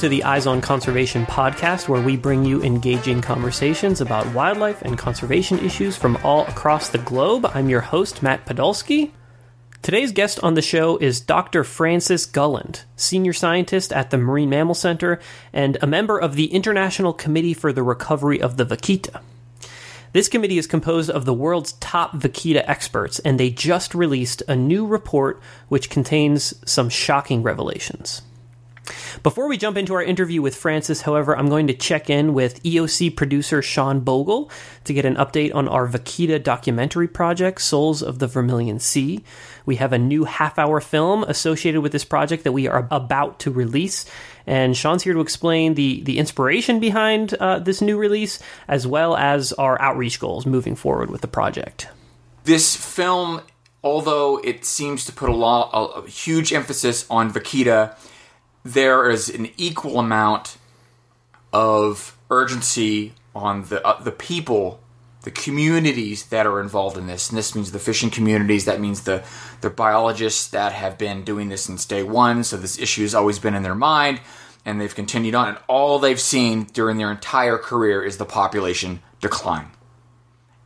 To the Eyes on Conservation podcast, where we bring you engaging conversations about wildlife and conservation issues from all across the globe. I'm your host, Matt Podolsky. Today's guest on the show is Dr. Frances Gulland, senior scientist at the Marine Mammal Center and a member of the International Committee for the Recovery of the Vaquita. This committee is composed of the world's top vaquita experts, and they just released a new report which contains some shocking revelations. Before we jump into our interview with Frances, however, I'm going to check in with EOC producer Sean Bogle to get an update on our Vaquita documentary project, Souls of the Vermilion Sea. We have a new half hour film associated with this project that we are about to release. And Sean's here to explain the, the inspiration behind uh, this new release, as well as our outreach goals moving forward with the project. This film, although it seems to put a, lot, a, a huge emphasis on Vaquita, there is an equal amount of urgency on the uh, the people, the communities that are involved in this, and this means the fishing communities. That means the the biologists that have been doing this since day one. So this issue has always been in their mind, and they've continued on. And all they've seen during their entire career is the population decline.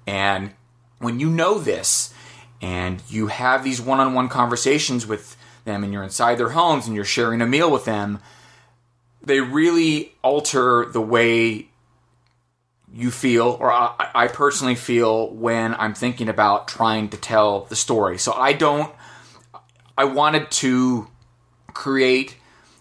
And when you know this, and you have these one-on-one conversations with them and you're inside their homes and you're sharing a meal with them, they really alter the way you feel, or I, I, personally feel when I'm thinking about trying to tell the story. So I don't, I wanted to create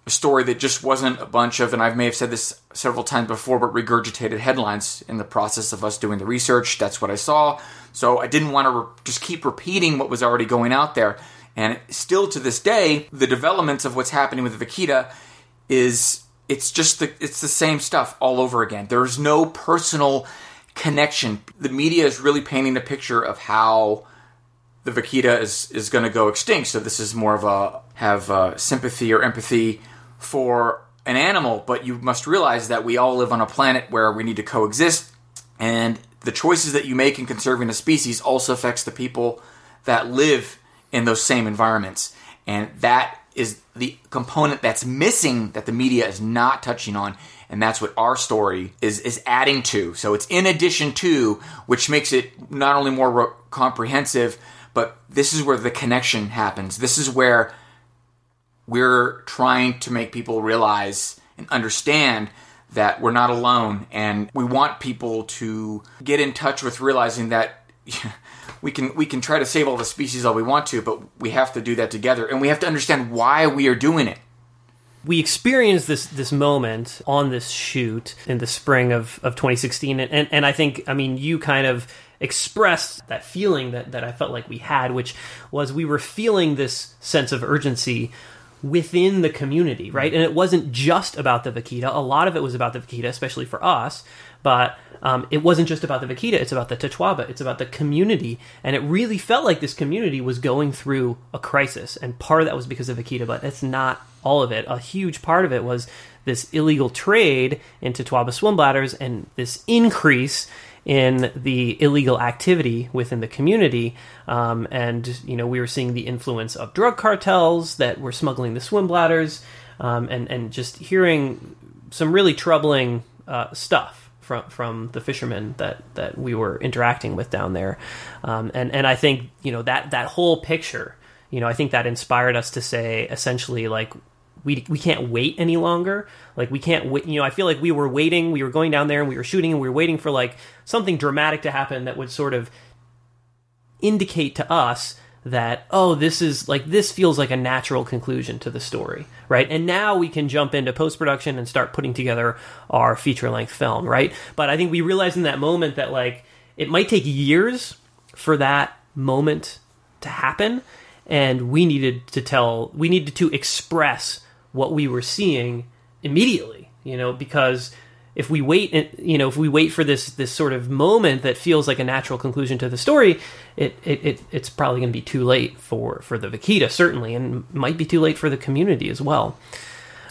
a story that just wasn't a bunch of, and I may have said this several times before, but regurgitated headlines in the process of us doing the research. That's what I saw. So I didn't want to re- just keep repeating what was already going out there. And still to this day, the developments of what's happening with the Vaquita is it's just the it's the same stuff all over again. There's no personal connection. The media is really painting a picture of how the vaquita is is going to go extinct. So this is more of a have a sympathy or empathy for an animal, but you must realize that we all live on a planet where we need to coexist, and the choices that you make in conserving a species also affects the people that live in those same environments. And that is the component that's missing that the media is not touching on. And that's what our story is, is adding to. So it's in addition to, which makes it not only more re- comprehensive, but this is where the connection happens. This is where we're trying to make people realize and understand that we're not alone. And we want people to get in touch with realizing that we can we can try to save all the species all we want to, but we have to do that together, and we have to understand why we are doing it. We experienced this this moment on this shoot in the spring of, of 2016, and, and, and I think I mean you kind of expressed that feeling that, that I felt like we had, which was we were feeling this sense of urgency within the community, right? And it wasn't just about the vaquita. A lot of it was about the vaquita, especially for us. But um, it wasn't just about the vaquita; it's about the Totoaba, it's about the community, and it really felt like this community was going through a crisis. And part of that was because of vaquita, but it's not all of it. A huge part of it was this illegal trade in Totoaba swim bladders and this increase in the illegal activity within the community. Um, and, you know, we were seeing the influence of drug cartels that were smuggling the swim bladders um, and, and just hearing some really troubling uh, stuff from from the fishermen that that we were interacting with down there, um, and and I think you know that that whole picture, you know, I think that inspired us to say essentially like we we can't wait any longer. Like we can't wait. You know, I feel like we were waiting. We were going down there and we were shooting and we were waiting for like something dramatic to happen that would sort of indicate to us that oh this is like this feels like a natural conclusion to the story right? And now we can jump into post production and start putting together our feature length film right? But i think we realized in that moment that like it might take years for that moment to happen and we needed to tell we needed to express what we were seeing immediately you know because if we wait, eh, you know, if we wait for this this sort of moment that feels like a natural conclusion to the story, it, it, it it's probably going to be too late for for the Vaquita certainly, and might be too late for the community as well.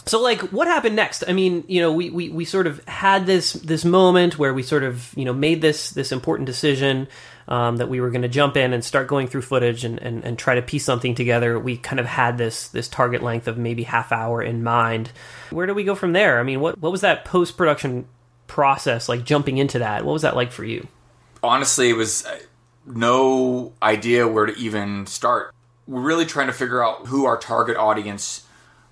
So like what happened next? I mean, you know, we, we, we sort of had this this moment where we sort of, you know, made this this important decision um, that we were going to jump in and start going through footage and, and, and try to piece something together. We kind of had this this target length of maybe half hour in mind. Where do we go from there? I mean, what what was that post production process like jumping into that? What was that like for you? Honestly, it was uh, no idea where to even start. We're really trying to figure out who our target audience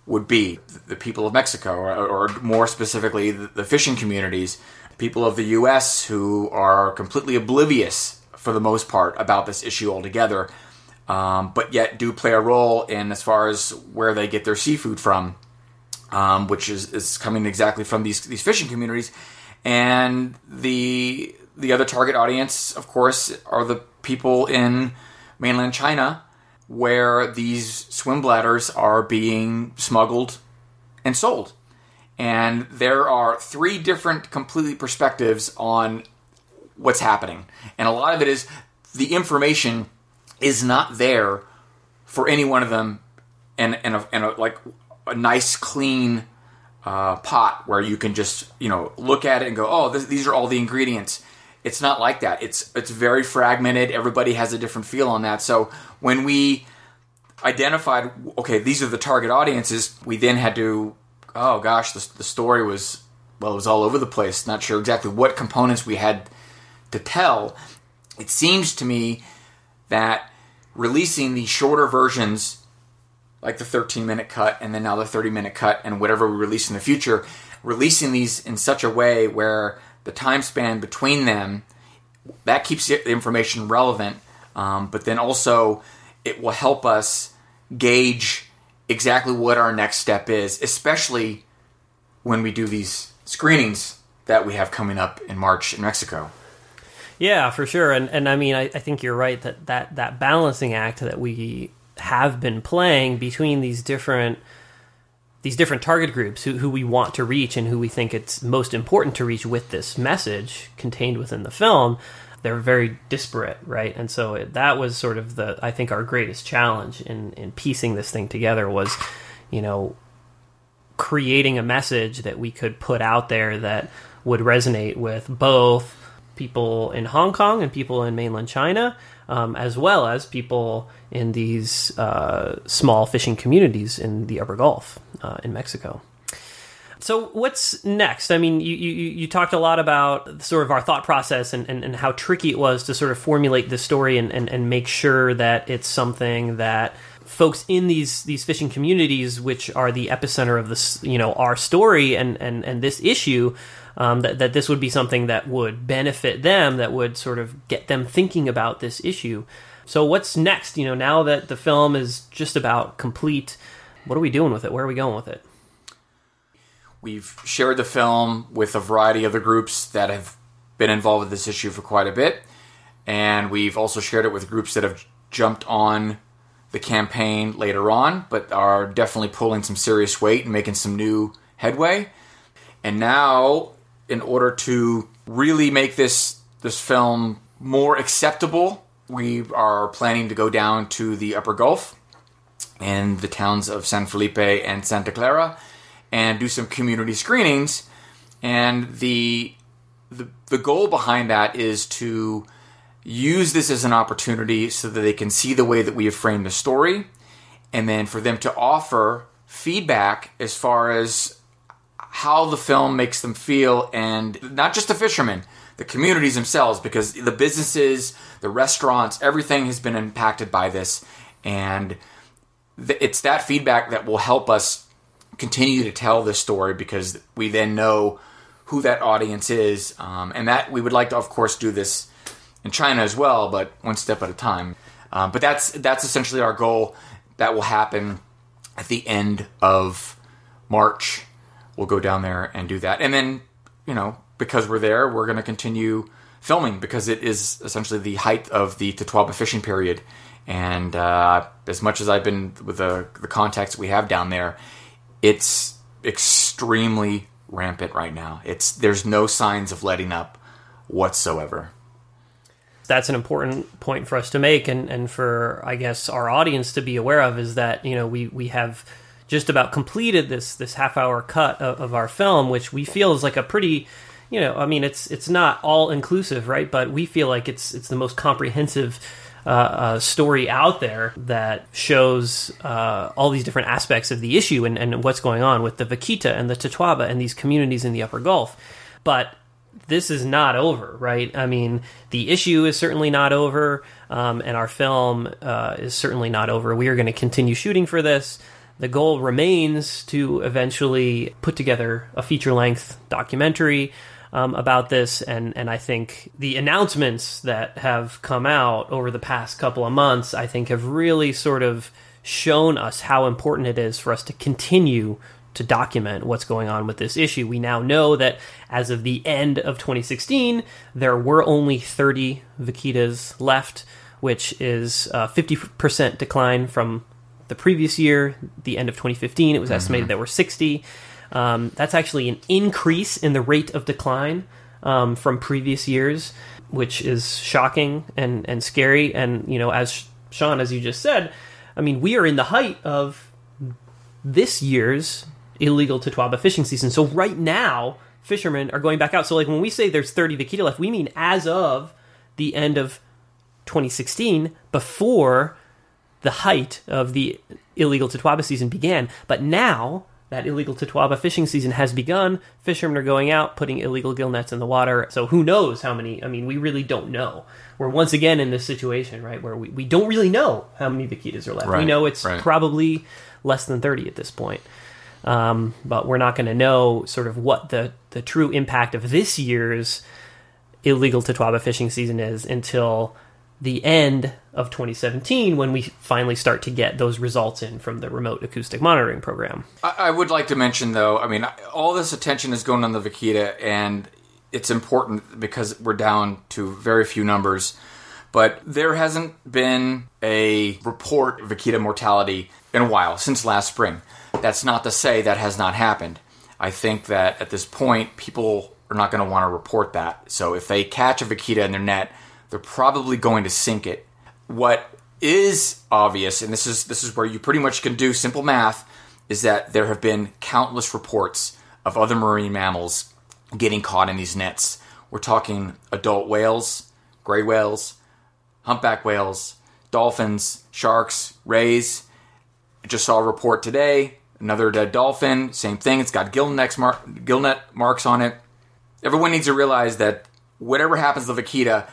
would be the people of Mexico, or, or more specifically, the, the, fishing communities, people of the U.S. who are completely oblivious, for the most part, about this issue altogether, um, but yet do play a role in as far as where they get their seafood from, um, which is, is coming exactly from these these fishing communities, and the the other target audience, of course, are the people in mainland China where these swim bladders are being smuggled and sold. And there are three different completely perspectives on what's happening. And a lot of it is the information is not there for any one of them and, and, a, a, like a nice clean uh, pot where you can just you know look at it and go oh this, these are all the ingredients it's not like that it's it's very fragmented everybody has a different feel on that so when we identified, okay, these are the target audiences, we then had to, oh gosh, the, the story was, well, it was all over the place. Not sure exactly what components we had to tell. It seems to me that releasing the shorter versions, like the 13 minute cut and then now the 30 minute cut and whatever we release in the future, releasing these in such a way where the time span between them that keeps the information relevant, um, but then also it will help us gauge exactly what our next step is, especially when we do these screenings that we have coming up in March in Mexico. Yeah, for sure. And and I mean I, I think you're right that, that that balancing act that we have been playing between these different these different target groups who, who we want to reach and who we think it's most important to reach with this message contained within the film they're very disparate, right? And so it, that was sort of the I think our greatest challenge in in piecing this thing together was, you know, creating a message that we could put out there that would resonate with both people in Hong Kong and people in mainland China, um, as well as people in these uh, small fishing communities in the Upper Gulf uh, in Mexico. So what's next? I mean, you, you, you talked a lot about sort of our thought process and, and, and how tricky it was to sort of formulate the story and, and, and make sure that it's something that folks in these these fishing communities, which are the epicenter of this, you know, our story and and and this issue, um, that that this would be something that would benefit them, that would sort of get them thinking about this issue. So what's next? You know, now that the film is just about complete, what are we doing with it? Where are we going with it? We've shared the film with a variety of the groups that have been involved with this issue for quite a bit, and we've also shared it with groups that have jumped on the campaign later on, but are definitely pulling some serious weight and making some new headway. And now, in order to really make this this film more acceptable, we are planning to go down to the Upper Gulf and the towns of San Felipe and Santa Clara and do some community screenings. And the, the, the goal behind that is to use this as an opportunity so that they can see the way that we have framed the story, and then for them to offer feedback as far as how the film makes them feel, and not just the fishermen, the communities themselves, because the businesses, the restaurants, everything has been impacted by this, and it's that feedback that will help us continue to tell this story because we then know who that audience is, um, and that we would like to, of course, do this in China as well, but one step at a time. Um, but that's that's essentially our goal. That will happen at the end of March. We'll go down there and do that, and then you know because we're there, we're going to continue filming because it is essentially the height of the Totoaba fishing period. And uh, as much as I've been with the, the contacts we have down there, it's extremely rampant right now. It's there's no signs of letting up whatsoever. That's an important point for us to make, and, and for I guess our audience to be aware of is that you know we we have just about completed this this half hour cut of, of our film, which we feel is like a pretty you know I mean it's it's not all inclusive, right? But we feel like it's it's the most comprehensive uh, uh, story out there that shows uh, all these different aspects of the issue and, and what's going on with the Vaquita and the Totoaba and these communities in the Upper Gulf. But this is not over, right? I mean, the issue is certainly not over, um, and our film uh, is certainly not over. We are going to continue shooting for this. The goal remains to eventually put together a feature length documentary um, about this, and and I think the announcements that have come out over the past couple of months, I think, have really sort of shown us how important it is for us to continue to document what's going on with this issue. We now know that as of the end of 2016, there were only 30 vaquitas left, which is a 50% decline from the previous year, the end of 2015. It was estimated there were 60. Um, that's actually an increase in the rate of decline um, from previous years, which is shocking and, and scary. And, you know, as Sean, as you just said, I mean, we are in the height of this year's illegal Totoaba fishing season. So right now, fishermen are going back out. So like when we say there's 30 vaquita left, we mean as of the end of 2016, before the height of the illegal Totoaba season began. But now that illegal Totoaba fishing season has begun. Fishermen are going out, putting illegal gill nets in the water. So who knows how many? I mean, we really don't know. We're once again in this situation, right, where we, we don't really know how many vaquitas are left. Right, we know it's right. probably less than 30 at this point. Um, but we're not going to know sort of what the, the true impact of this year's illegal Totoaba fishing season is until the end of 2017 when we finally start to get those results in from the remote acoustic monitoring program. I, I would like to mention, though, I mean, all this attention is going on the Vaquita, and it's important because we're down to very few numbers. But there hasn't been a report of Vaquita mortality in a while, since last spring. That's not to say that has not happened. I think that at this point, people are not going to want to report that. So if they catch a Vaquita in their net, they're probably going to sink it. What is obvious, and this is this is where you pretty much can do simple math, is that there have been countless reports of other marine mammals getting caught in these nets. We're talking adult whales, gray whales, humpback whales, dolphins, sharks, rays. I just saw a report today. Another dead dolphin, same thing. It's got gill, mar- marks on it. Everyone needs to realize that whatever happens to vaquita,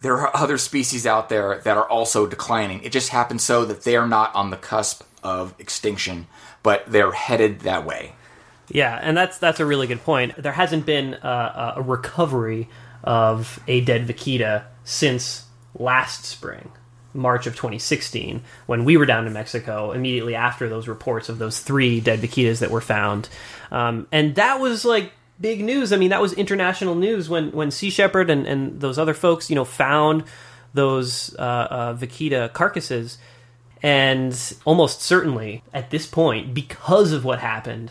there are other species out there that are also declining. It just happens so that they are not on the cusp of extinction, but they're headed that way. Yeah, and that's that's a really good point. There hasn't been a, a recovery of a dead vaquita since last spring, March of 2016, when we were down in Mexico immediately after those reports of those three dead vaquitas that were found, um, and that was like big news. I mean, that was international news when when Sea Shepherd and, and those other folks, you know, found those uh, uh, vaquita carcasses, and almost certainly at this point, because of what happened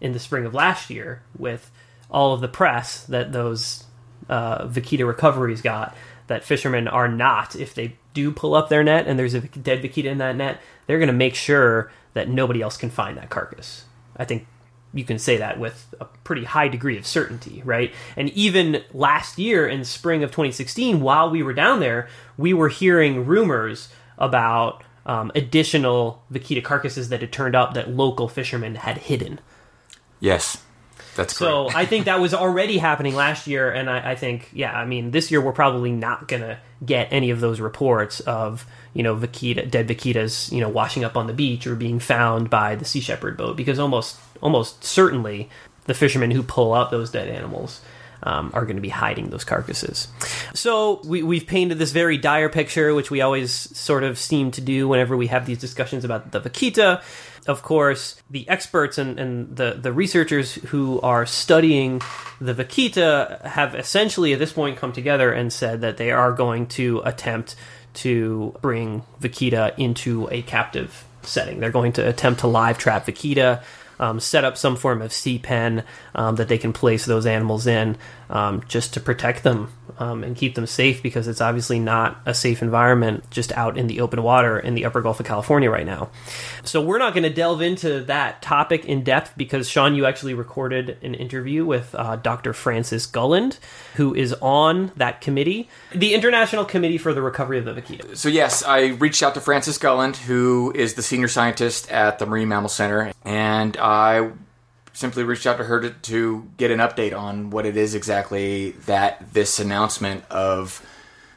in the spring of last year with all of the press that those uh, vaquita recoveries got, that fishermen are not, if they do pull up their net and there's a dead vaquita in that net, they're going to make sure that nobody else can find that carcass. I think you can say that with a pretty high degree of certainty, right? And even last year in spring of 2016, while we were down there, we were hearing rumors about um, additional vaquita carcasses that had turned up that local fishermen had hidden. Yes, that's So. I think that was already happening last year, and I, I think, yeah, I mean, this year we're probably not gonna get any of those reports of you know vaquita, dead vaquitas, you know, washing up on the beach or being found by the Sea Shepherd boat, because almost almost certainly the fishermen who pull up those dead animals. Um, are going to be hiding those carcasses. So we, we've painted this very dire picture, which we always sort of seem to do whenever we have these discussions about the vaquita. Of course, the experts and, and the, the researchers who are studying the vaquita have essentially at this point come together and said that they are going to attempt to bring vaquita into a captive setting. They're going to attempt to live trap vaquita um, set up some form of sea pen um, that they can place those animals in um, just to protect them um, and keep them safe because it's obviously not a safe environment just out in the open water in the upper Gulf of California right now. So we're not going to delve into that topic in depth because Sean, you actually recorded an interview with uh, Dr. Frances Gulland, who is on that committee, the International Committee for the Recovery of the Vaquita. So yes, I reached out to Frances Gulland, who is the senior scientist at the Marine Mammal Center, and I simply reached out to her to, to get an update on what it is exactly that this announcement of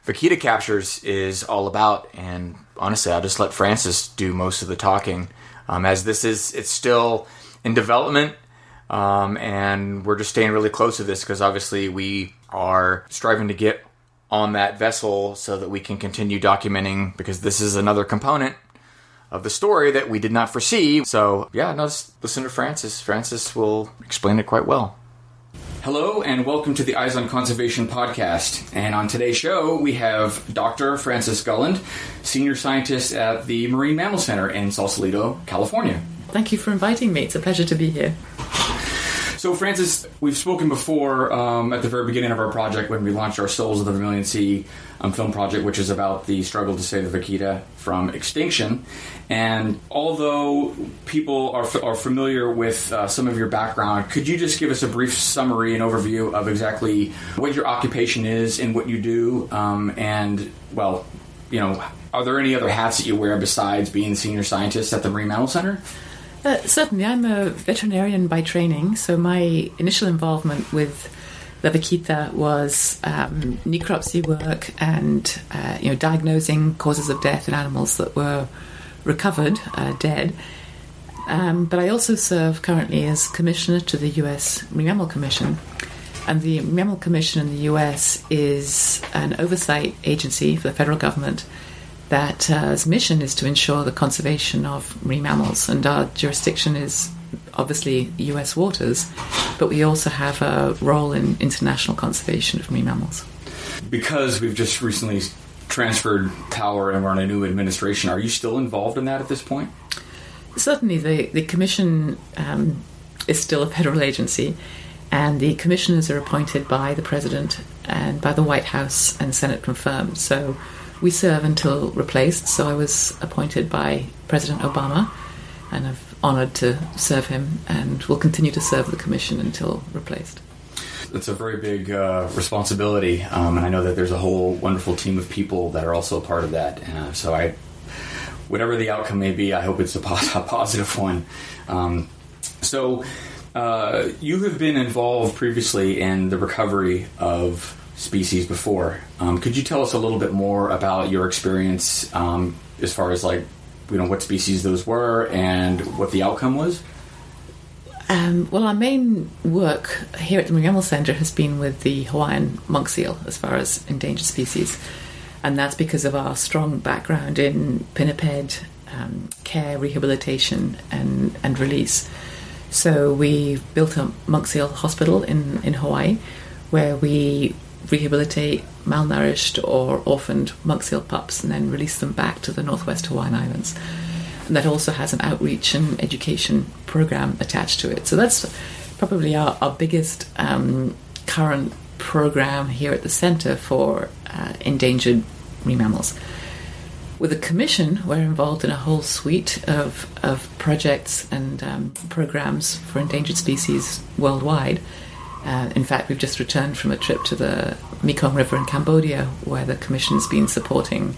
vaquita captures is all about. And honestly, I'll just let Frances do most of the talking, um, as this is it's still in development, um, and we're just staying really close to this because obviously we are striving to get on that vessel so that we can continue documenting because this is another component of the story that we did not foresee. So, yeah, no, just listen to Frances. Frances will explain it quite well. Hello, and welcome to the Eyes on Conservation podcast. And on today's show, we have Dr. Frances Gulland, senior scientist at the Marine Mammal Center in Sausalito, California. Thank you for inviting me. It's a pleasure to be here. So, Frances, we've spoken before um, at the very beginning of our project when we launched our Souls of the Vermilion Sea um, film project, which is about the struggle to save the vaquita from extinction. And although people are, f- are familiar with uh, some of your background, could you just give us a brief summary and overview of exactly what your occupation is and what you do? Um, and, well, you know, are there any other hats that you wear besides being senior scientist at the Marine Mammal Center? Uh, certainly, I'm a veterinarian by training, so my initial involvement with the vaquita was um, necropsy work and uh, you know diagnosing causes of death in animals that were recovered uh, dead. Um, but I also serve currently as commissioner to the U.S. Mammal Commission, and the Mammal Commission in the U.S. is an oversight agency for the federal government that uh, its mission is to ensure the conservation of marine mammals, and our jurisdiction is obviously U.S. waters, but we also have a role in international conservation of marine mammals. Because we've just recently transferred power and we're on a new administration, are you still involved in that at this point? Certainly, the the commission um, is still a federal agency, and the commissioners are appointed by the president and by the White House and Senate confirmed. So we serve until replaced. So I was appointed by President Obama, and I'm honoured to serve him, and will continue to serve the commission until replaced. It's a very big uh, responsibility, um, and I know that there's a whole wonderful team of people that are also a part of that. Uh, so I, whatever the outcome may be, I hope it's a, a positive one. Um, so. Uh, you have been involved previously in the recovery of species before. Um, could you tell us a little bit more about your experience um, as far as like you know what species those were and what the outcome was? Um, well, our main work here at the Marine Mammal Centre has been with the Hawaiian monk seal as far as endangered species, and that's because of our strong background in pinniped um, care, rehabilitation, and and release. So we built a monk seal hospital in in Hawaii, where we rehabilitate malnourished or orphaned monk seal pups and then release them back to the northwest Hawaiian Islands. And that also has an outreach and education program attached to it. So that's probably our, our biggest um, current program here at the Centre for uh, endangered marine mammals. With the Commission, we're involved in a whole suite of, of projects and um, programs for endangered species worldwide. Uh, in fact, we've just returned from a trip to the Mekong River in Cambodia, where the Commission's been supporting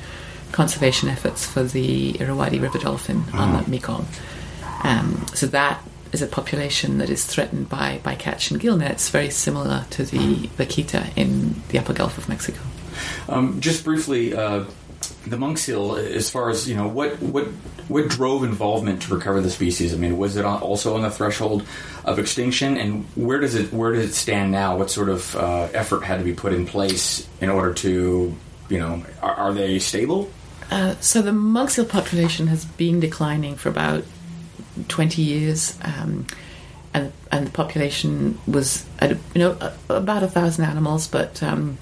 conservation efforts for the Irrawaddy river dolphin oh. on the Mekong. Um, so that is a population that is threatened by bycatch and gill nets, very similar to the vaquita in the upper Gulf of Mexico. Um, just briefly, uh, the monk seal, as far as you know, what what what drove involvement to recover the species? I mean, was it also on the threshold of extinction, and where does it where does it stand now? What sort of uh, effort had to be put in place in order to, you know, are, are they stable? Uh, so the monk seal population has been declining for about twenty years. Um, and, and the population was you know about a thousand animals, but um,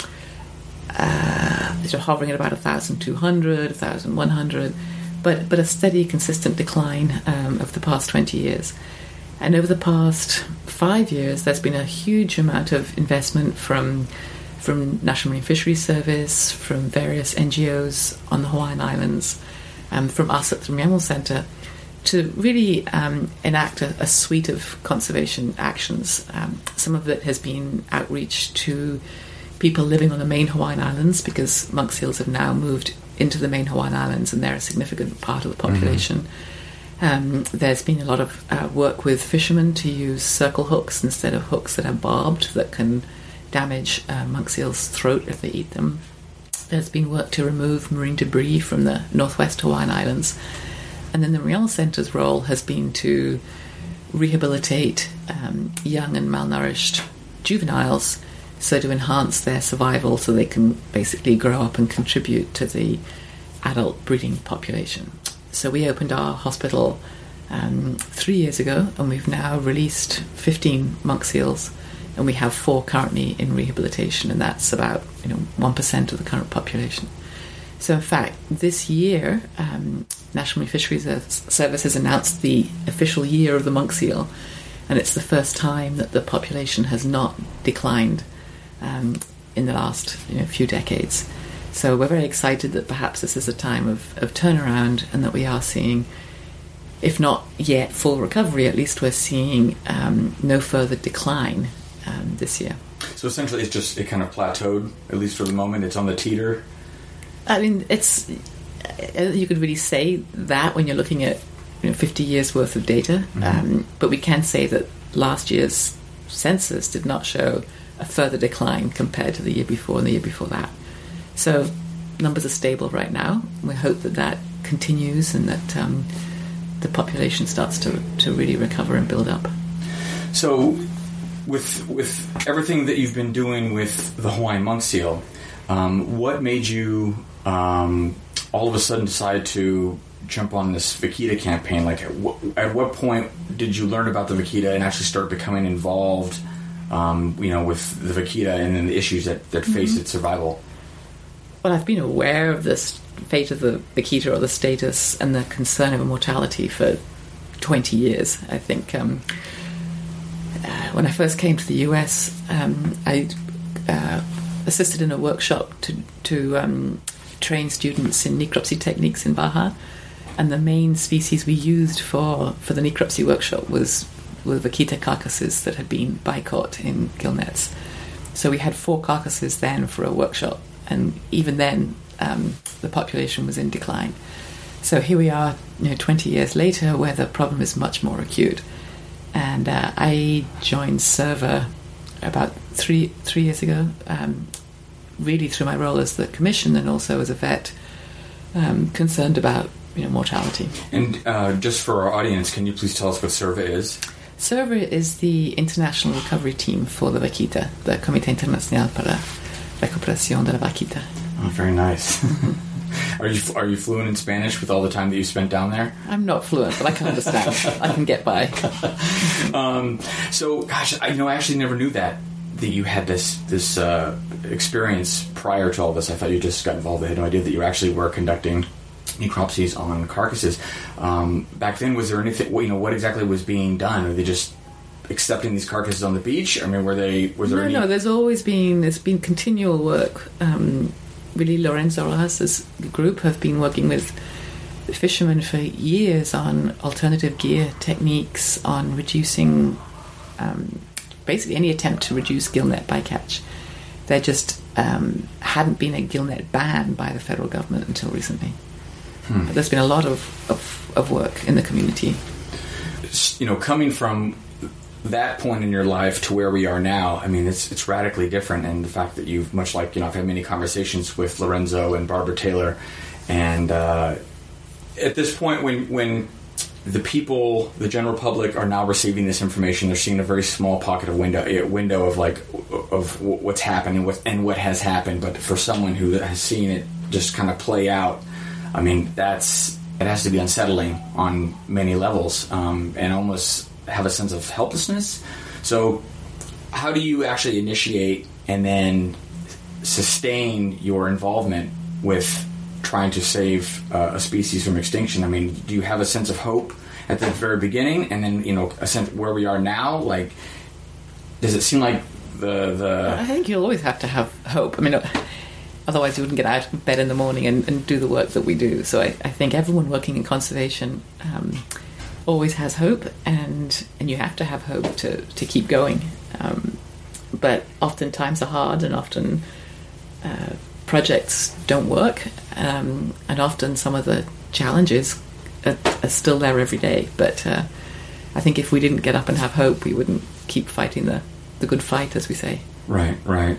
uh, these are hovering at about 1,200, 1,100, but, but a steady, consistent decline um, of the past 20 years. And over the past five years, there's been a huge amount of investment from from National Marine Fisheries Service, from various NGOs on the Hawaiian Islands, um, from us at the Marine Mammal Centre, to really um, enact a, a, suite of conservation actions. Um, some of it has been outreach to people living on the main Hawaiian Islands because monk seals have now moved into the main Hawaiian Islands and they're a significant part of the population. Mm-hmm. Um, there's been a lot of uh, work with fishermen to use circle hooks instead of hooks that are barbed that can damage uh, monk seal's throat if they eat them. There's been work to remove marine debris from the northwest Hawaiian Islands. And then the Marine Mammal Centre's role has been to rehabilitate um, young and malnourished juveniles so to enhance their survival so they can basically grow up and contribute to the adult breeding population. So we opened our hospital um, three years ago and we've now released 15 monk seals and we have four currently in rehabilitation, and that's about you know one percent of the current population. So, in fact, this year, um, National Fisheries Service has announced the official year of the monk seal, and it's the first time that the population has not declined um, in the last you know, few decades. So, we're very excited that perhaps this is a time of, of turnaround, and that we are seeing if not yet full recovery, at least we're seeing um, no further decline um, this year. So essentially, it's just it kind of plateaued, at least for the moment. It's on the teeter. I mean, it's uh, you could really say that when you're looking at you know, 50 years worth of data, mm-hmm. um, but we can say that last year's census did not show a further decline compared to the year before and the year before that. So numbers are stable right now. We hope that that continues and that um, the population starts to, to really recover and build up. So with with everything that you've been doing with the Hawaiian monk seal, um, what made you um, all of a sudden decide to jump on this Vaquita campaign? Like, at, at what point did you learn about the Vaquita and actually start becoming involved? Um, you know, with the Vaquita and then the issues that that face mm-hmm. its survival. Well, I've been aware of this fate of the Vaquita or the status and the concern of mortality for 20 years. I think um, when I first came to the US, um, I uh, assisted in a workshop to, to um, train students in necropsy techniques in Baja. And the main species we used for, for the necropsy workshop was were vaquita carcasses that had been bycaught in gillnets. So we had four carcasses then for a workshop, and even then um, the population was in decline. So here we are, you know, 20 years later, where the problem is much more acute and uh, I joined CIRVA about three three years ago, um, really through my role as the commission and also as a vet, um, concerned about you know mortality. And uh, just for our audience, can you please tell us what CIRVA is? CIRVA is the international recovery team for the vaquita, the Comité Internacional para la Recuperación de la Vaquita. Oh, very nice. Are you are you fluent in Spanish with all the time that you spent down there? I'm not fluent, but I can understand. I can get by. Um, so, gosh, I you know I actually never knew that that you had this this uh, experience prior to all this. I thought you just got involved. I had no idea that you actually were conducting necropsies on carcasses. Um, back then, was there anything? You know, what exactly was being done? Are they just accepting these carcasses on the beach? I mean, were they? Was there no, any? No, there's always been there's been continual work. Um, really Lorenzo Rojas' group have been working with fishermen for years on alternative gear techniques, on reducing um, basically any attempt to reduce gillnet bycatch. There just um, hadn't been a gillnet ban by the federal government until recently. Hmm. But there's been a lot of, of, of work in the community. You know, coming from that point in your life to where we are now, I mean, it's it's radically different. And the fact that you've, much like you know, I've had many conversations with Lorenzo and Barbara Taylor, and uh, at this point, when when the people, the general public, are now receiving this information, they're seeing a very small pocket of window window of like of what's happened and what and what has happened. But for someone who has seen it just kind of play out, I mean, that's it has to be unsettling on many levels, um, and almost have a sense of helplessness. So, how do you actually initiate and then sustain your involvement with trying to save uh, a species from extinction? I mean, do you have a sense of hope at the very beginning, and then you know a sense where we are now? Like, does it seem like the the? I think you'll always have to have hope. I mean. Otherwise, you wouldn't get out of bed in the morning and, and do the work that we do. So, I, I think everyone working in conservation um, always has hope, and and you have to have hope to to keep going. Um, but often times are hard, and often uh, projects don't work, um, and often some of the challenges are, are still there every day. But uh, I think if we didn't get up and have hope, we wouldn't keep fighting the the good fight, as we say. Right, right.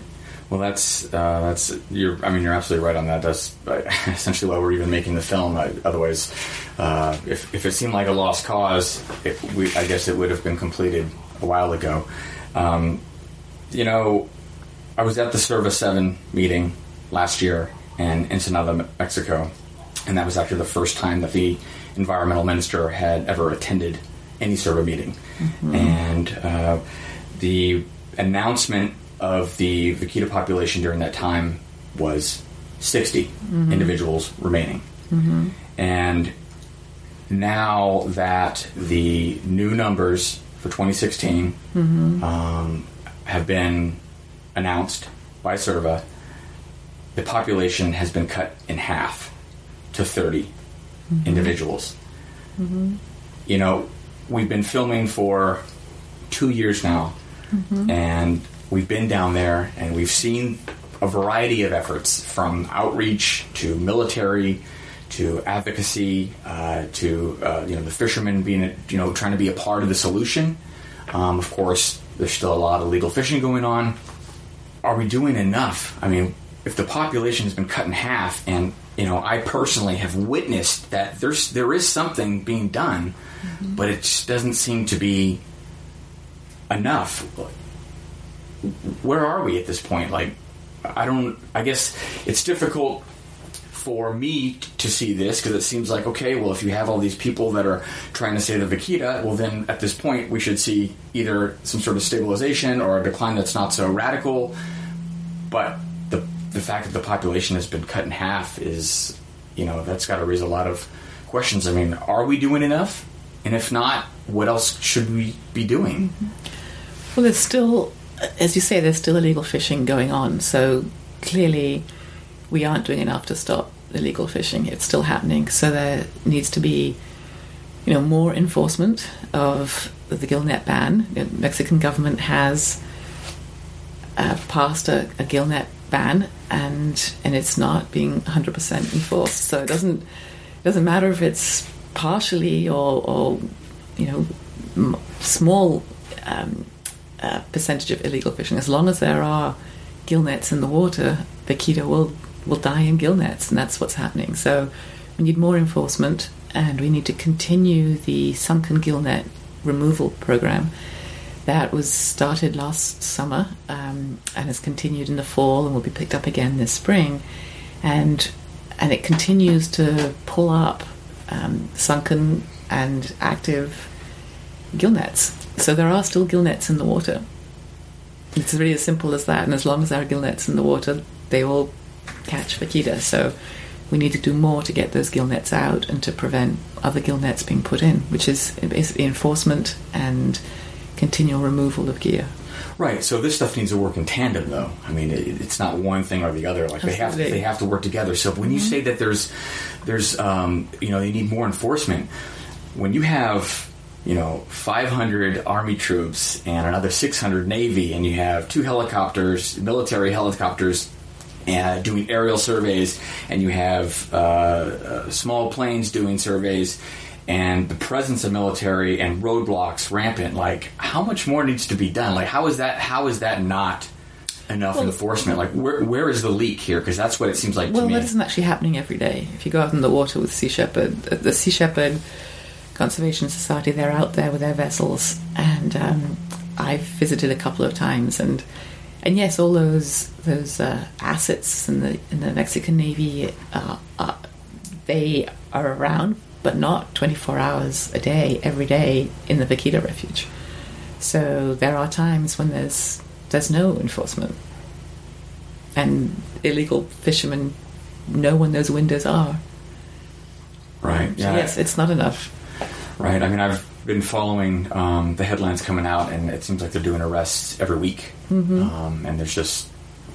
Well, that's uh, that's you're. I mean, you're absolutely right on that. That's essentially why we're even making the film. Otherwise, uh, if if it seemed like a lost cause, it, we, I guess it would have been completed a while ago. Um, you know, I was at the CIRVA Seven meeting last year in Ensenada, Mexico, and that was actually the first time that the environmental minister had ever attended any CIRVA meeting, mm-hmm. and uh, the announcement of the vaquita population during that time was 60 mm-hmm. individuals remaining. Mm-hmm. And now that the new numbers for 2016 mm-hmm. um, have been announced by CIRVA, the population has been cut in half to 30 mm-hmm. individuals. Mm-hmm. You know, we've been filming for two years now, mm-hmm. and we've been down there and we've seen a variety of efforts from outreach to military to advocacy uh, to uh, you know the fishermen being you know trying to be a part of the solution. Um, of course, there's still a lot of legal fishing going on. Are we doing enough? I mean, if the population has been cut in half, and you know, I personally have witnessed that there's there is something being done, mm-hmm. but it just doesn't seem to be enough where are we at this point? Like, I don't. I guess it's difficult for me to see this because it seems like okay, well, if you have all these people that are trying to say the vaquita, well, then at this point we should see either some sort of stabilization or a decline that's not so radical. But the the fact that the population has been cut in half is, you know, that's got to raise a lot of questions. I mean, are we doing enough? And if not, what else should we be doing? Well, there's still as you say, there's still illegal fishing going on. So clearly, we aren't doing enough to stop illegal fishing. It's still happening. So there needs to be, you know, more enforcement of the gillnet ban. The Mexican government has uh, passed a, a gillnet ban, and and it's not being 100% enforced. So it doesn't it doesn't matter if it's partially or, or you know small. Um, percentage of illegal fishing. As long as there are gill nets in the water, vaquita will will die in gill nets, and that's what's happening. So we need more enforcement, and we need to continue the sunken gill net removal program that was started last summer um, and has continued in the fall and will be picked up again this spring, and and it continues to pull up um, sunken and active gill nets so there are still gill nets in the water. It's really as simple as that. And as long as there are gill nets in the water, they will catch vaquita. So we need to do more to get those gill nets out and to prevent other gill nets being put in, which is basically enforcement and continual removal of gear. Right. So this stuff needs to work in tandem, though. I mean, it, it's not one thing or the other. Like Absolutely. they have to, they have to work together. So when you mm-hmm. say that there's there's um, you know you need more enforcement, when you have you know 500 army troops and another 600 navy and you have two helicopters military helicopters uh, doing aerial surveys and you have uh, uh, small planes doing surveys and the presence of military and roadblocks rampant. Like how much more needs to be done? Like how is that how is that not enough well, enforcement? Like where, where is the leak here? Because that's what it seems like well that isn't actually happening every day. If you go out in the water with sea shepherd uh, the sea shepherd Conservation Society, they're out there with their vessels, and um, I've visited a couple of times, and and yes, all those those uh, assets in the in the Mexican Navy, uh, uh, they are around, but not 24 hours a day, every day in the Vaquita Refuge. So there are times when there's there's no enforcement, and illegal fishermen know when those windows are. Right. Yeah. yes, it's not enough. Right. I mean, I've been following um, the headlines coming out, and it seems like they're doing arrests every week. Um, and there's just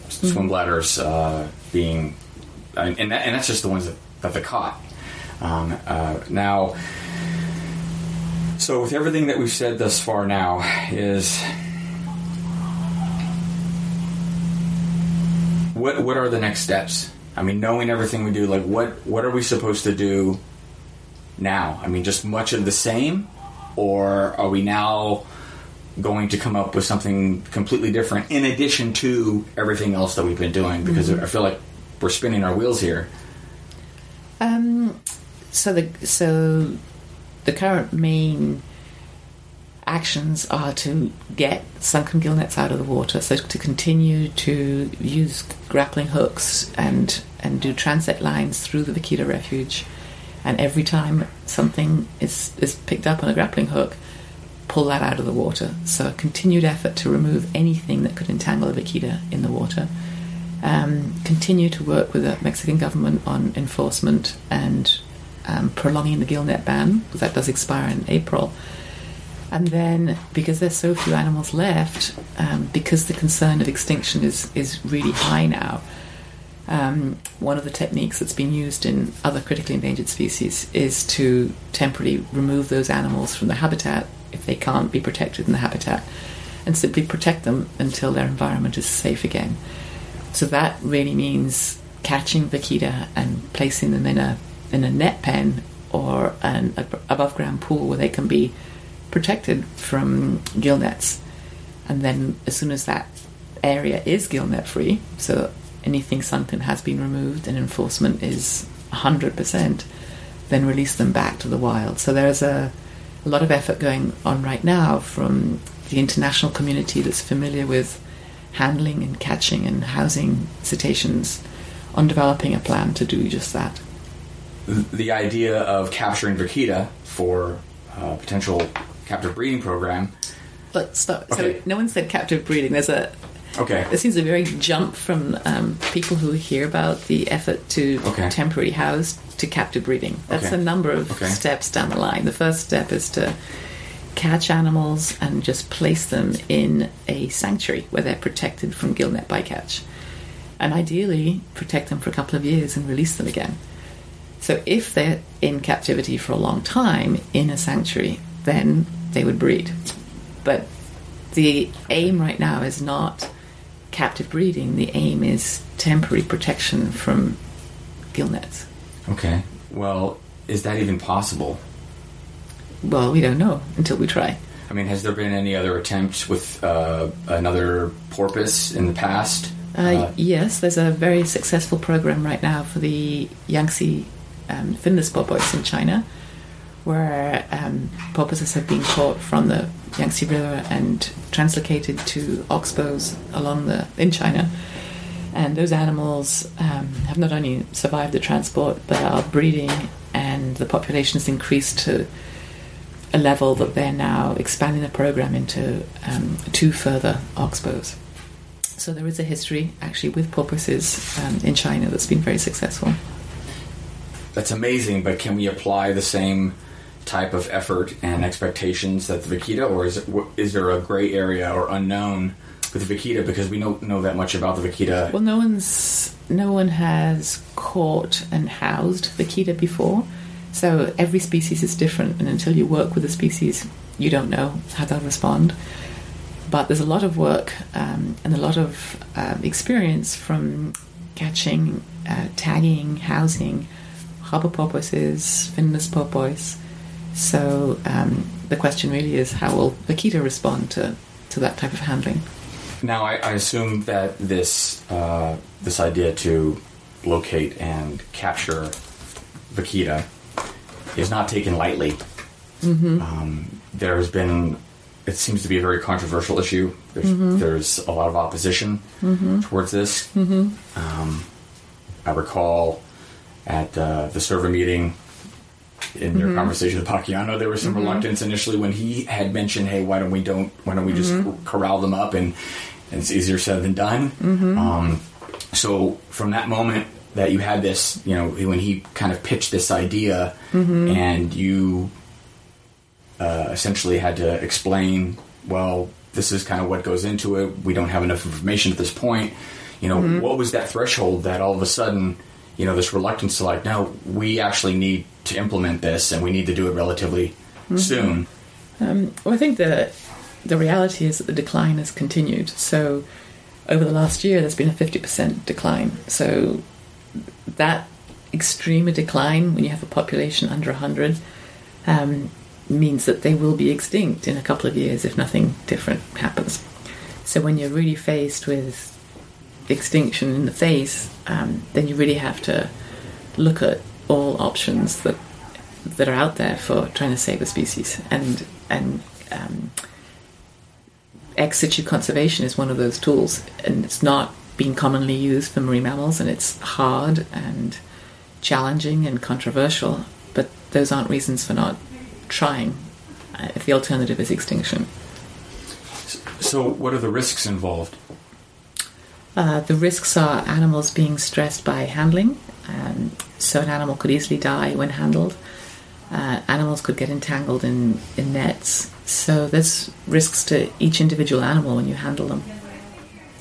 swim bladders uh, being, and, and, that, and that's just the ones that, that they caught. Um, uh, now, so with everything that we've said thus far now, is what what are the next steps? I mean, knowing everything we do, like what what are we supposed to do now? I mean, just much of the same, or are we now going to come up with something completely different in addition to everything else that we've been doing? Because I feel like we're spinning our wheels here. Um, so the so the current main actions are to get sunken gill nets out of the water. So to continue to use grappling hooks and and do transect lines through the Vaquita Refuge. And every time something is is picked up on a grappling hook, pull that out of the water. So a continued effort to remove anything that could entangle a vaquita in the water. Um, continue to work with the Mexican government on enforcement and um, prolonging the gillnet ban, because that does expire in April. And then, because there's so few animals left, um, because the concern of extinction is, is really high now, um, one of the techniques that's been used in other critically endangered species is to temporarily remove those animals from the habitat if they can't be protected in the habitat and simply protect them until their environment is safe again. So that really means catching the vaquita and placing them in a in a net pen or an above ground pool where they can be protected from gill nets. And then as soon as that area is gill net free, so anything sunken has been removed and enforcement is 100%, then release them back to the wild. So there's a, a lot of effort going on right now from the international community that's familiar with handling and catching and housing cetaceans on developing a plan to do just that. The idea of capturing vaquita for uh, potential captive breeding program. But stop. Okay. So no one said captive breeding. There's a Okay. there seems a very jump from um, people who hear about the effort to Okay. temporary house to captive breeding. That's Okay. a number of Okay. steps down the line. The first step is to catch animals and just place them in a sanctuary where they're protected from gillnet bycatch. And ideally, protect them for a couple of years and release them again. So if they're in captivity for a long time in a sanctuary, then they would breed. But the aim right now is not captive breeding. The aim is temporary protection from gillnets. Okay. Well, is that even possible? Well, we don't know until we try. I mean, has there been any other attempt with uh, another porpoise in the past? Uh, yes, there's a very successful program right now for the Yangtze um, finless porpoise in China, where um, porpoises have been caught from the Yangtze River and translocated to oxbows along the in China. And those animals um, have not only survived the transport but are breeding, and the population has increased to a level that they're now expanding the program into um, two further oxbows. So there is a history actually with porpoises um, in China that's been very successful. That's amazing, but can we apply the same type of effort and expectations that the vaquita, or is it, is there a gray area or unknown with the vaquita because we don't know that much about the vaquita? Well, no one's no one has caught and housed vaquita before, so every species is different, and until you work with a species, you don't know how they'll respond. But there's a lot of work um, and a lot of um, experience from catching, uh, tagging, housing harbor porpoises, finless porpoise. So um, the question really is how will vaquita respond to, to that type of handling? Now, I, I assume that this uh, this idea to locate and capture vaquita is not taken lightly. Um, there has been, it seems to be a very controversial issue. There's, there's a lot of opposition towards this. Um, I recall at uh, the CIRVA meeting in your conversation with Pacchiano, there was some reluctance initially when he had mentioned, "Hey, why don't we don't why don't we just corral them up and, and it's easier said than done." Um, so from that moment that you had this, you know, when he kind of pitched this idea, and you uh, essentially had to explain, well, this is kind of what goes into it. We don't have enough information at this point. You know, Mm-hmm. what was that threshold that all of a sudden, you know, this reluctance to like, no, we actually need to implement this and we need to do it relatively Mm-hmm. soon. Well, I think the the reality is that the decline has continued. So over the last year, there's been a fifty percent decline. So that extreme a decline when you have a population under hundred um, means that they will be extinct in a couple of years if nothing different happens. So when you're really faced with extinction in the face, um, then you really have to look at all options that that are out there for trying to save a species, and and um, ex situ conservation is one of those tools, and it's not being commonly used for marine mammals, and it's hard and challenging and controversial. But those aren't reasons for not trying. Uh, if the alternative is extinction, So, what are the risks involved? Uh, the risks are animals being stressed by handling. Um, so an animal could easily die when handled. Uh, animals could get entangled in, in nets. So there's risks to each individual animal when you handle them.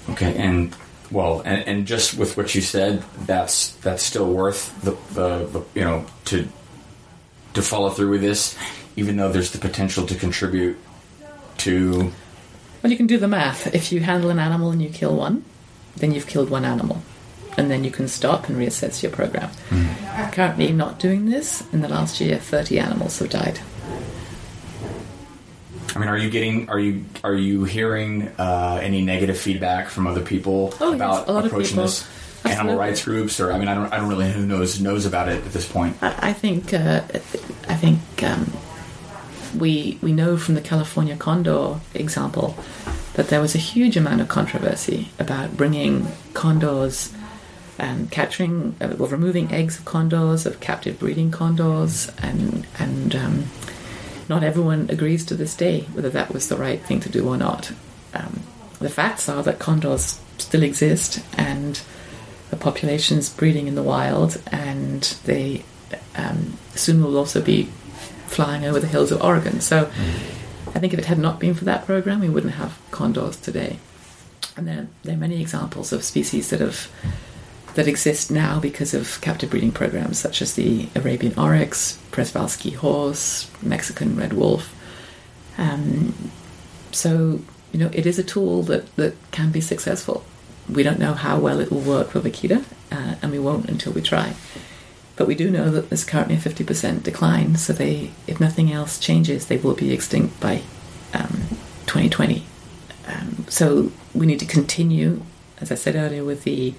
Okay, and well, and, and just with what you said, that's that's still worth the, the, the you know to to follow through with this, even though there's the potential to contribute to. Well, you can do the math. If you handle an animal and you kill one, then you've killed one animal. And then you can stop and reassess your program. Currently not doing this. In the last year, 30 animals have died. I mean, are you getting are you are you hearing uh, any negative feedback from other people Oh, yes, about of approaching this? Animal rights groups, or I mean, I don't I don't really know who knows knows about it at this point. I, I think uh, I think um, we we know from the California condor example that there was a huge amount of controversy about bringing condors and capturing uh, well removing eggs of condors of captive breeding condors and and um, not everyone agrees to this day whether that was the right thing to do or not. Um, the facts are that condors still exist and the population's breeding in the wild, and they um, soon will also be flying over the hills of Oregon. So I think if it had not been for that program, we wouldn't have condors today. And there, there are many examples of species that have that exist now because of captive breeding programs, such as the Arabian oryx, Przewalski horse, Mexican red wolf. Um, so you know, it is a tool that, that can be successful. We don't know how well it will work for Vaquita, uh, and we won't until we try. But we do know that there's currently a 50% decline, so they, if nothing else changes, they will be extinct by um, 2020. Um, so we need to continue, as I said earlier, with the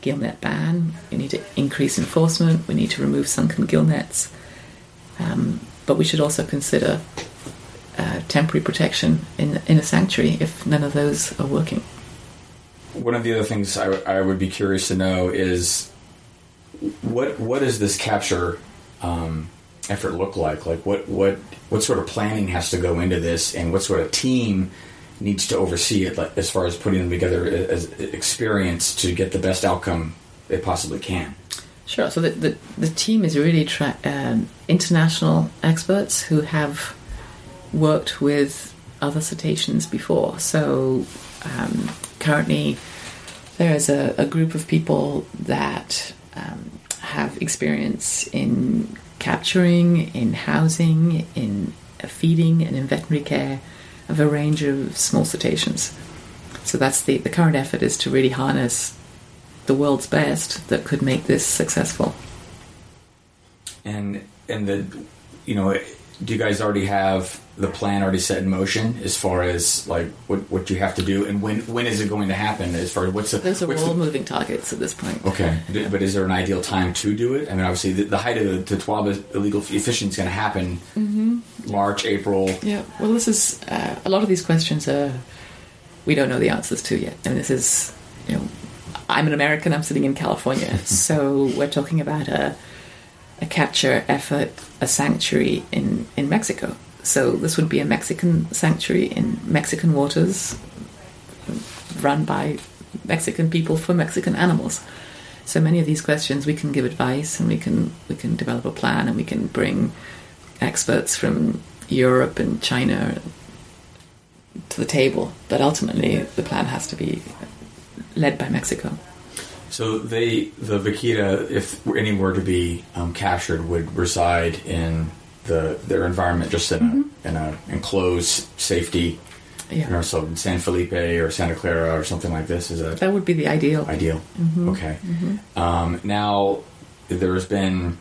gill net ban. We need to increase enforcement. We need to remove sunken gill nets. Um, but we should also consider uh, temporary protection in in a sanctuary if none of those are working. One of the other things I, I would be curious to know is what what does this capture um, effort look like? Like what what what sort of planning has to go into this, and what sort of team needs to oversee it, like as far as putting them together as experience to get the best outcome they possibly can. Sure. So the the, the team is really tra- um, international experts who have worked with other cetaceans before. So um, currently, there is a, a group of people that um, have experience in capturing, in housing, in feeding, and in veterinary care of a range of small cetaceans. So that's the the current effort is to really harness the world's best that could make this successful. And and the you know, do you guys already have the plan already set in motion as far as like what what you have to do and when when is it going to happen as far as what's the Those are what's all the, moving targets at this point. Okay, D- but is there an ideal time to do it? I mean, obviously, the, the height of the totoaba illegal fishing is going to happen March, April. Yeah, well, this is uh, a lot of these questions are we don't know the answers to yet. I mean, this is you know, I'm an American. I'm sitting in California, so we're talking about a a capture effort, a sanctuary in in Mexico. So this would be a Mexican sanctuary in Mexican waters, run by Mexican people for Mexican animals. So many of these questions we can give advice and we can we can develop a plan and we can bring experts from Europe and China to the table, but ultimately the plan has to be led by Mexico. So they, the vaquita, if any were to be um, captured, would reside in the their environment, just in a in a enclosed safety. Yeah. You know, so in San Felipe or Santa Clara or something like this is that That would be the ideal. ideal? Okay. Um, now there has been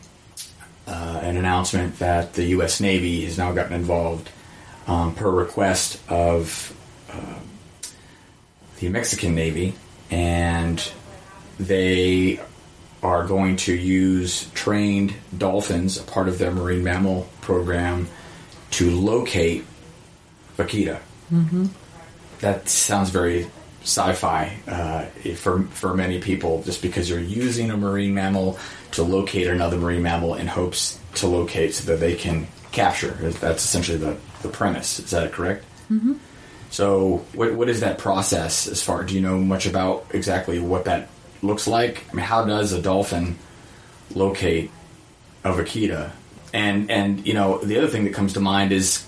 uh, an announcement that the U.S. Navy has now gotten involved um, per request of uh, the Mexican Navy, and they are going to use trained dolphins, a part of their marine mammal program, to locate vaquita. Mm-hmm. That sounds very sci-fi uh, for for many people, just because you're using a marine mammal to locate another marine mammal in hopes to locate so that they can capture. That's essentially the, the premise. Is that correct? Mm-hmm. So, what what is that process? As far do you know much about exactly what that looks like? I mean, how does a dolphin locate a vaquita? And and you know, the other thing that comes to mind is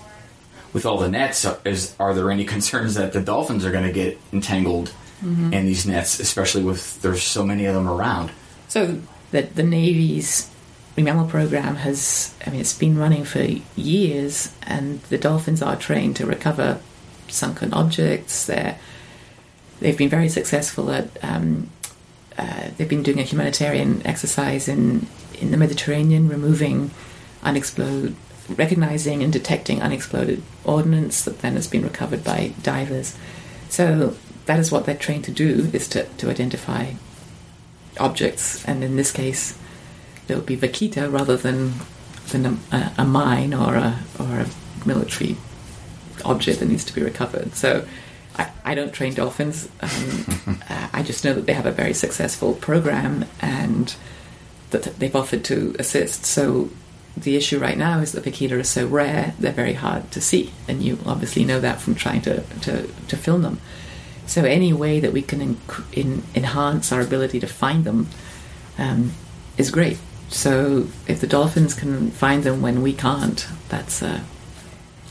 with all the nets, is are there any concerns that the dolphins are going to get entangled in these nets, especially with there's so many of them around? So the the Navy's mammal program has, I mean, it's been running for years, and the dolphins are trained to recover sunken objects. They're they've been very successful at. Um, uh, they've been doing a humanitarian exercise in in the Mediterranean, removing unexploded, recognizing and detecting unexploded ordnance that then has been recovered by divers. So that is what they're trained to do: is to, to identify objects, and in this case, it would be vaquita rather than than a, a mine or a or a military object that needs to be recovered. So. I, I don't train dolphins. Um, uh, I just know that they have a very successful program and that they've offered to assist. So the issue right now is that vaquita are so rare; they're very hard to see, and you obviously know that from trying to to, to film them. So any way that we can enc- in, enhance our ability to find them um, is great. So if the dolphins can find them when we can't, that's a,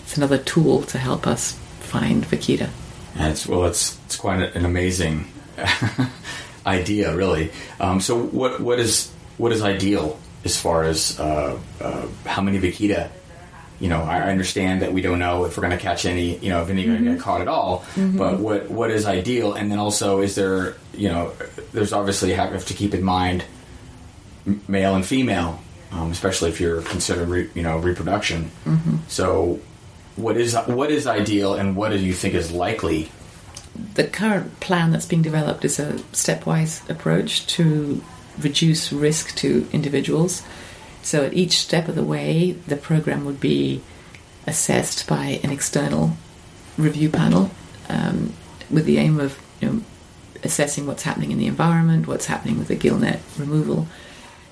it's another tool to help us find vaquita. And it's well, it's it's quite an amazing idea, really. Um, so, what what is what is ideal as far as uh, uh, how many vaquita? You know, I understand that we don't know if we're going to catch any, you know, if any are going to get caught at all. But what what is ideal? And then also, is there, you know, there's obviously have to keep in mind male and female, um, especially if you're considering, re, you know, reproduction. So, what is what is ideal, and what do you think is likely? the current plan that's being developed is a stepwise approach to reduce risk to individuals. So at each step of the way, the program would be assessed by an external review panel um, with the aim of you know, assessing what's happening in the environment, what's happening with the gill net removal,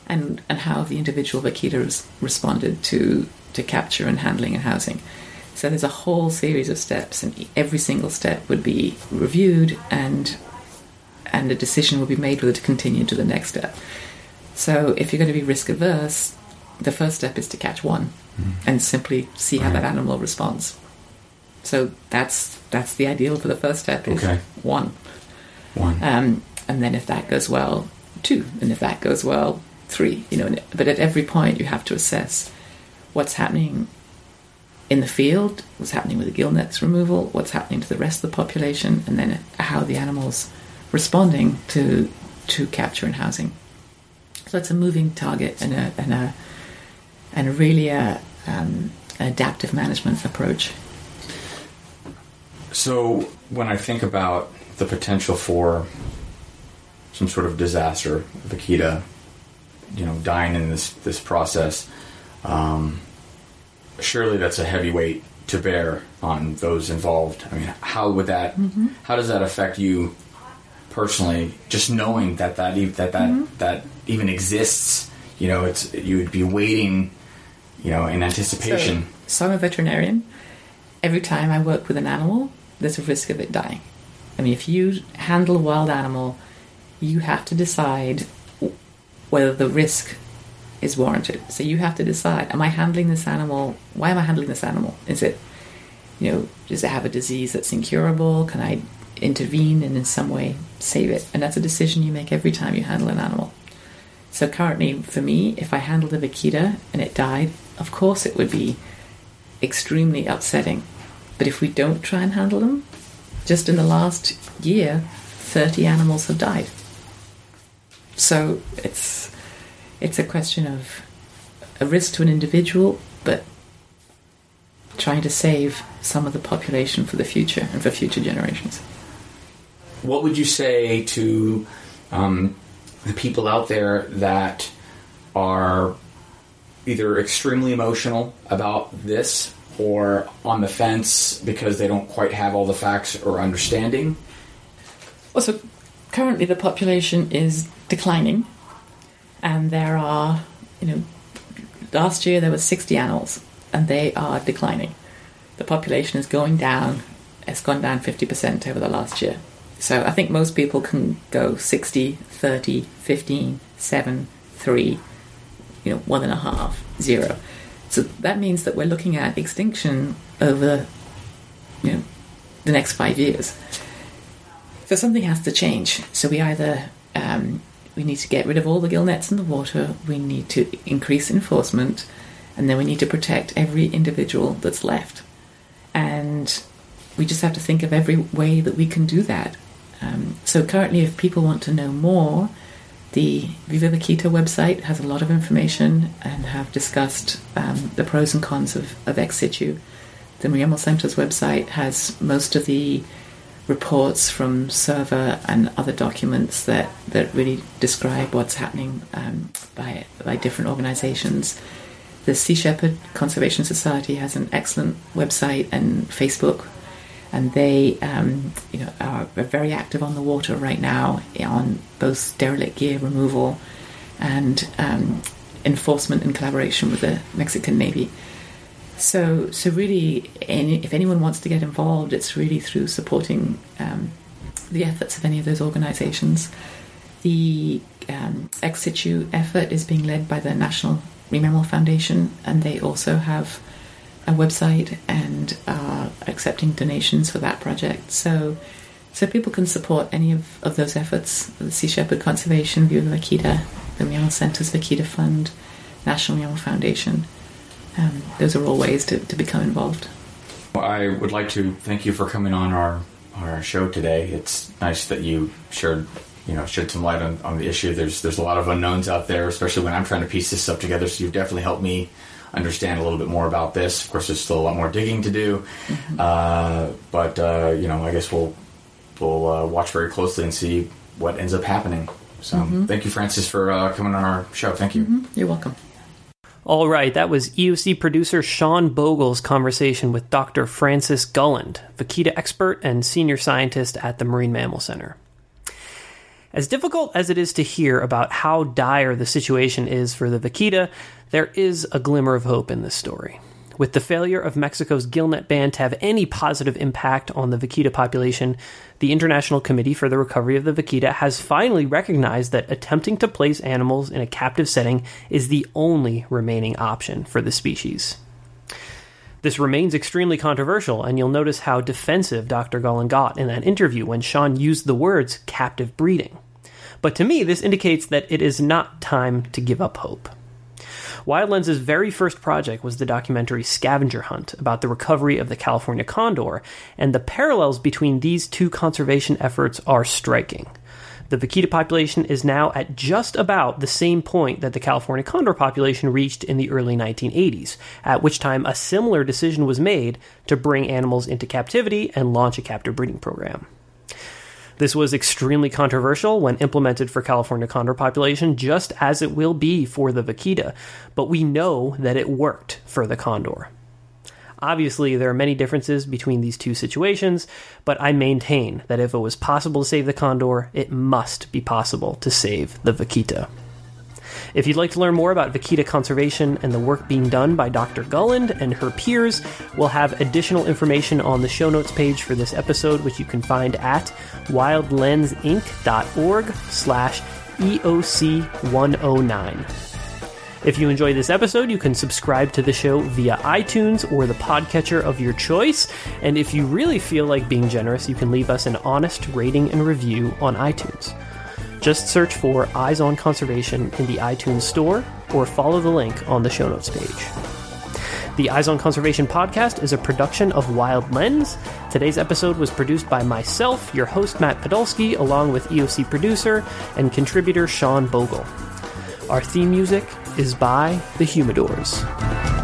and, and how the individual vaquitas responded to, to capture and handling and housing. So there's a whole series of steps, and every single step would be reviewed, and and a decision would be made whether to continue to the next step. So if you're going to be risk averse, the first step is to catch one, and simply see how that animal responds. So that's that's the ideal for the first step is Okay. one, One. um, and then if that goes well, two, and if that goes well, three. You know, but at every point you have to assess what's happening in the field, what's happening with the gill nets removal, what's happening to the rest of the population, and then how the animals responding to to capture and housing. So it's a moving target and a and a and a really a um, adaptive management approach. So when I think about the potential for some sort of disaster, Vaquita, you know, dying in this this process, um, surely that's a heavy weight to bear on those involved. I mean, how would that? Mm-hmm. How does that affect you personally? Just knowing that that that that mm-hmm. that even exists, you know, it's you would be waiting, you know, in anticipation. So, so I'm a veterinarian. Every time I work with an animal, there's a risk of it dying. I mean, if you handle a wild animal, you have to decide whether the risk is warranted. So you have to decide: Am I handling this animal? Why am I handling this animal? Is it, you know, does it have a disease that's incurable? Can I intervene and in some way save it? And that's a decision you make every time you handle an animal. So currently, for me, if I handled a vaquita and it died, of course it would be extremely upsetting. But if we don't try and handle them, just in the last year, 30 animals have died. So it's it's a question of a risk to an individual, but trying to save some of the population for the future and for future generations. What would you say to um, the people out there that are either extremely emotional about this or on the fence because they don't quite have all the facts or understanding? Well, so currently the population is declining, and there are, you know, last year there were 60 animals, and they are declining. The population is going down. It's gone down 50% over the last year. So I think most people can go 60, 30, 15, 7, 3, you know, one and a half, zero. So that means that we're looking at extinction over, you know, the next five years. So something has to change. So we either um, we need to get rid of all the gill nets in the water, we need to increase enforcement, and then we need to protect every individual that's left. And we just have to think of every way that we can do that. Um, so currently, if people want to know more, the Viva Vaquita website has a lot of information and have discussed um, the pros and cons of, of ex situ. The Marine Mammal Center's website has most of the reports from CIRVA and other documents that, that really describe what's happening um, by, by different organizations. The Sea Shepherd Conservation Society has an excellent website and Facebook and they um, you know are, very active on the water right now on both derelict gear removal and um, enforcement in collaboration with the Mexican Navy. So, so really, any, if anyone wants to get involved, it's really through supporting um, the efforts of any of those organisations. The um, ex situ effort is being led by the National Marine Mammal Foundation, and they also have a website and are accepting donations for that project. So, so people can support any of, of those efforts: the Sea Shepherd Conservation, Viva Vaquita, the Marine Mammal Center's Vaquita Fund, National Marine Mammal Foundation. Um, those are all ways to, to become involved. Well, I would like to thank you for coming on our our show today. It's nice that you shared you know shed some light on, on the issue. There's there's a lot of unknowns out there, especially when I'm trying to piece this stuff together. So you've definitely helped me understand a little bit more about this. Of course, there's still a lot more digging to do, mm-hmm. uh, but uh, you know, I guess we'll we'll uh, watch very closely and see what ends up happening. So, mm-hmm. thank you, Frances, for uh, coming on our show. Thank you. Mm-hmm. You're welcome. All right, that was EOC producer Sean Bogle's conversation with Dr. Frances Gulland, vaquita expert and senior scientist at the Marine Mammal Center. As difficult as it is to hear about how dire the situation is for the vaquita, there is a glimmer of hope in this story. With the failure of Mexico's gillnet ban to have any positive impact on the vaquita population, the International Committee for the Recovery of the Vaquita has finally recognized that attempting to place animals in a captive setting is the only remaining option for the species. This remains extremely controversial, and you'll notice how defensive Dr. Gulland got in that interview when Sean used the words captive breeding. But to me, this indicates that it is not time to give up hope. Wildlens's very first project was the documentary Scavenger Hunt about the recovery of the California condor, and the parallels between these two conservation efforts are striking. The vaquita population is now at just about the same point that the California condor population reached in the early 1980s, at which time a similar decision was made to bring animals into captivity and launch a captive breeding program. This was extremely controversial when implemented for California condor population, just as it will be for the vaquita, but we know that it worked for the condor. Obviously, there are many differences between these two situations, but I maintain that if it was possible to save the condor, it must be possible to save the vaquita. If you'd like to learn more about vaquita conservation and the work being done by Dr. Gulland and her peers, we'll have additional information on the show notes page for this episode, which you can find at wildlensinc.org slash EOC 109. If you enjoy this episode, you can subscribe to the show via iTunes or the podcatcher of your choice. And if you really feel like being generous, you can leave us an honest rating and review on iTunes. Just search for Eyes on Conservation in the iTunes Store or follow the link on the show notes page. The Eyes on Conservation podcast is a production of Wild Lens. Today's episode was produced by myself, your host Matt Podolsky, along with EOC producer and contributor Sean Bogle. Our theme music is by The Humidors.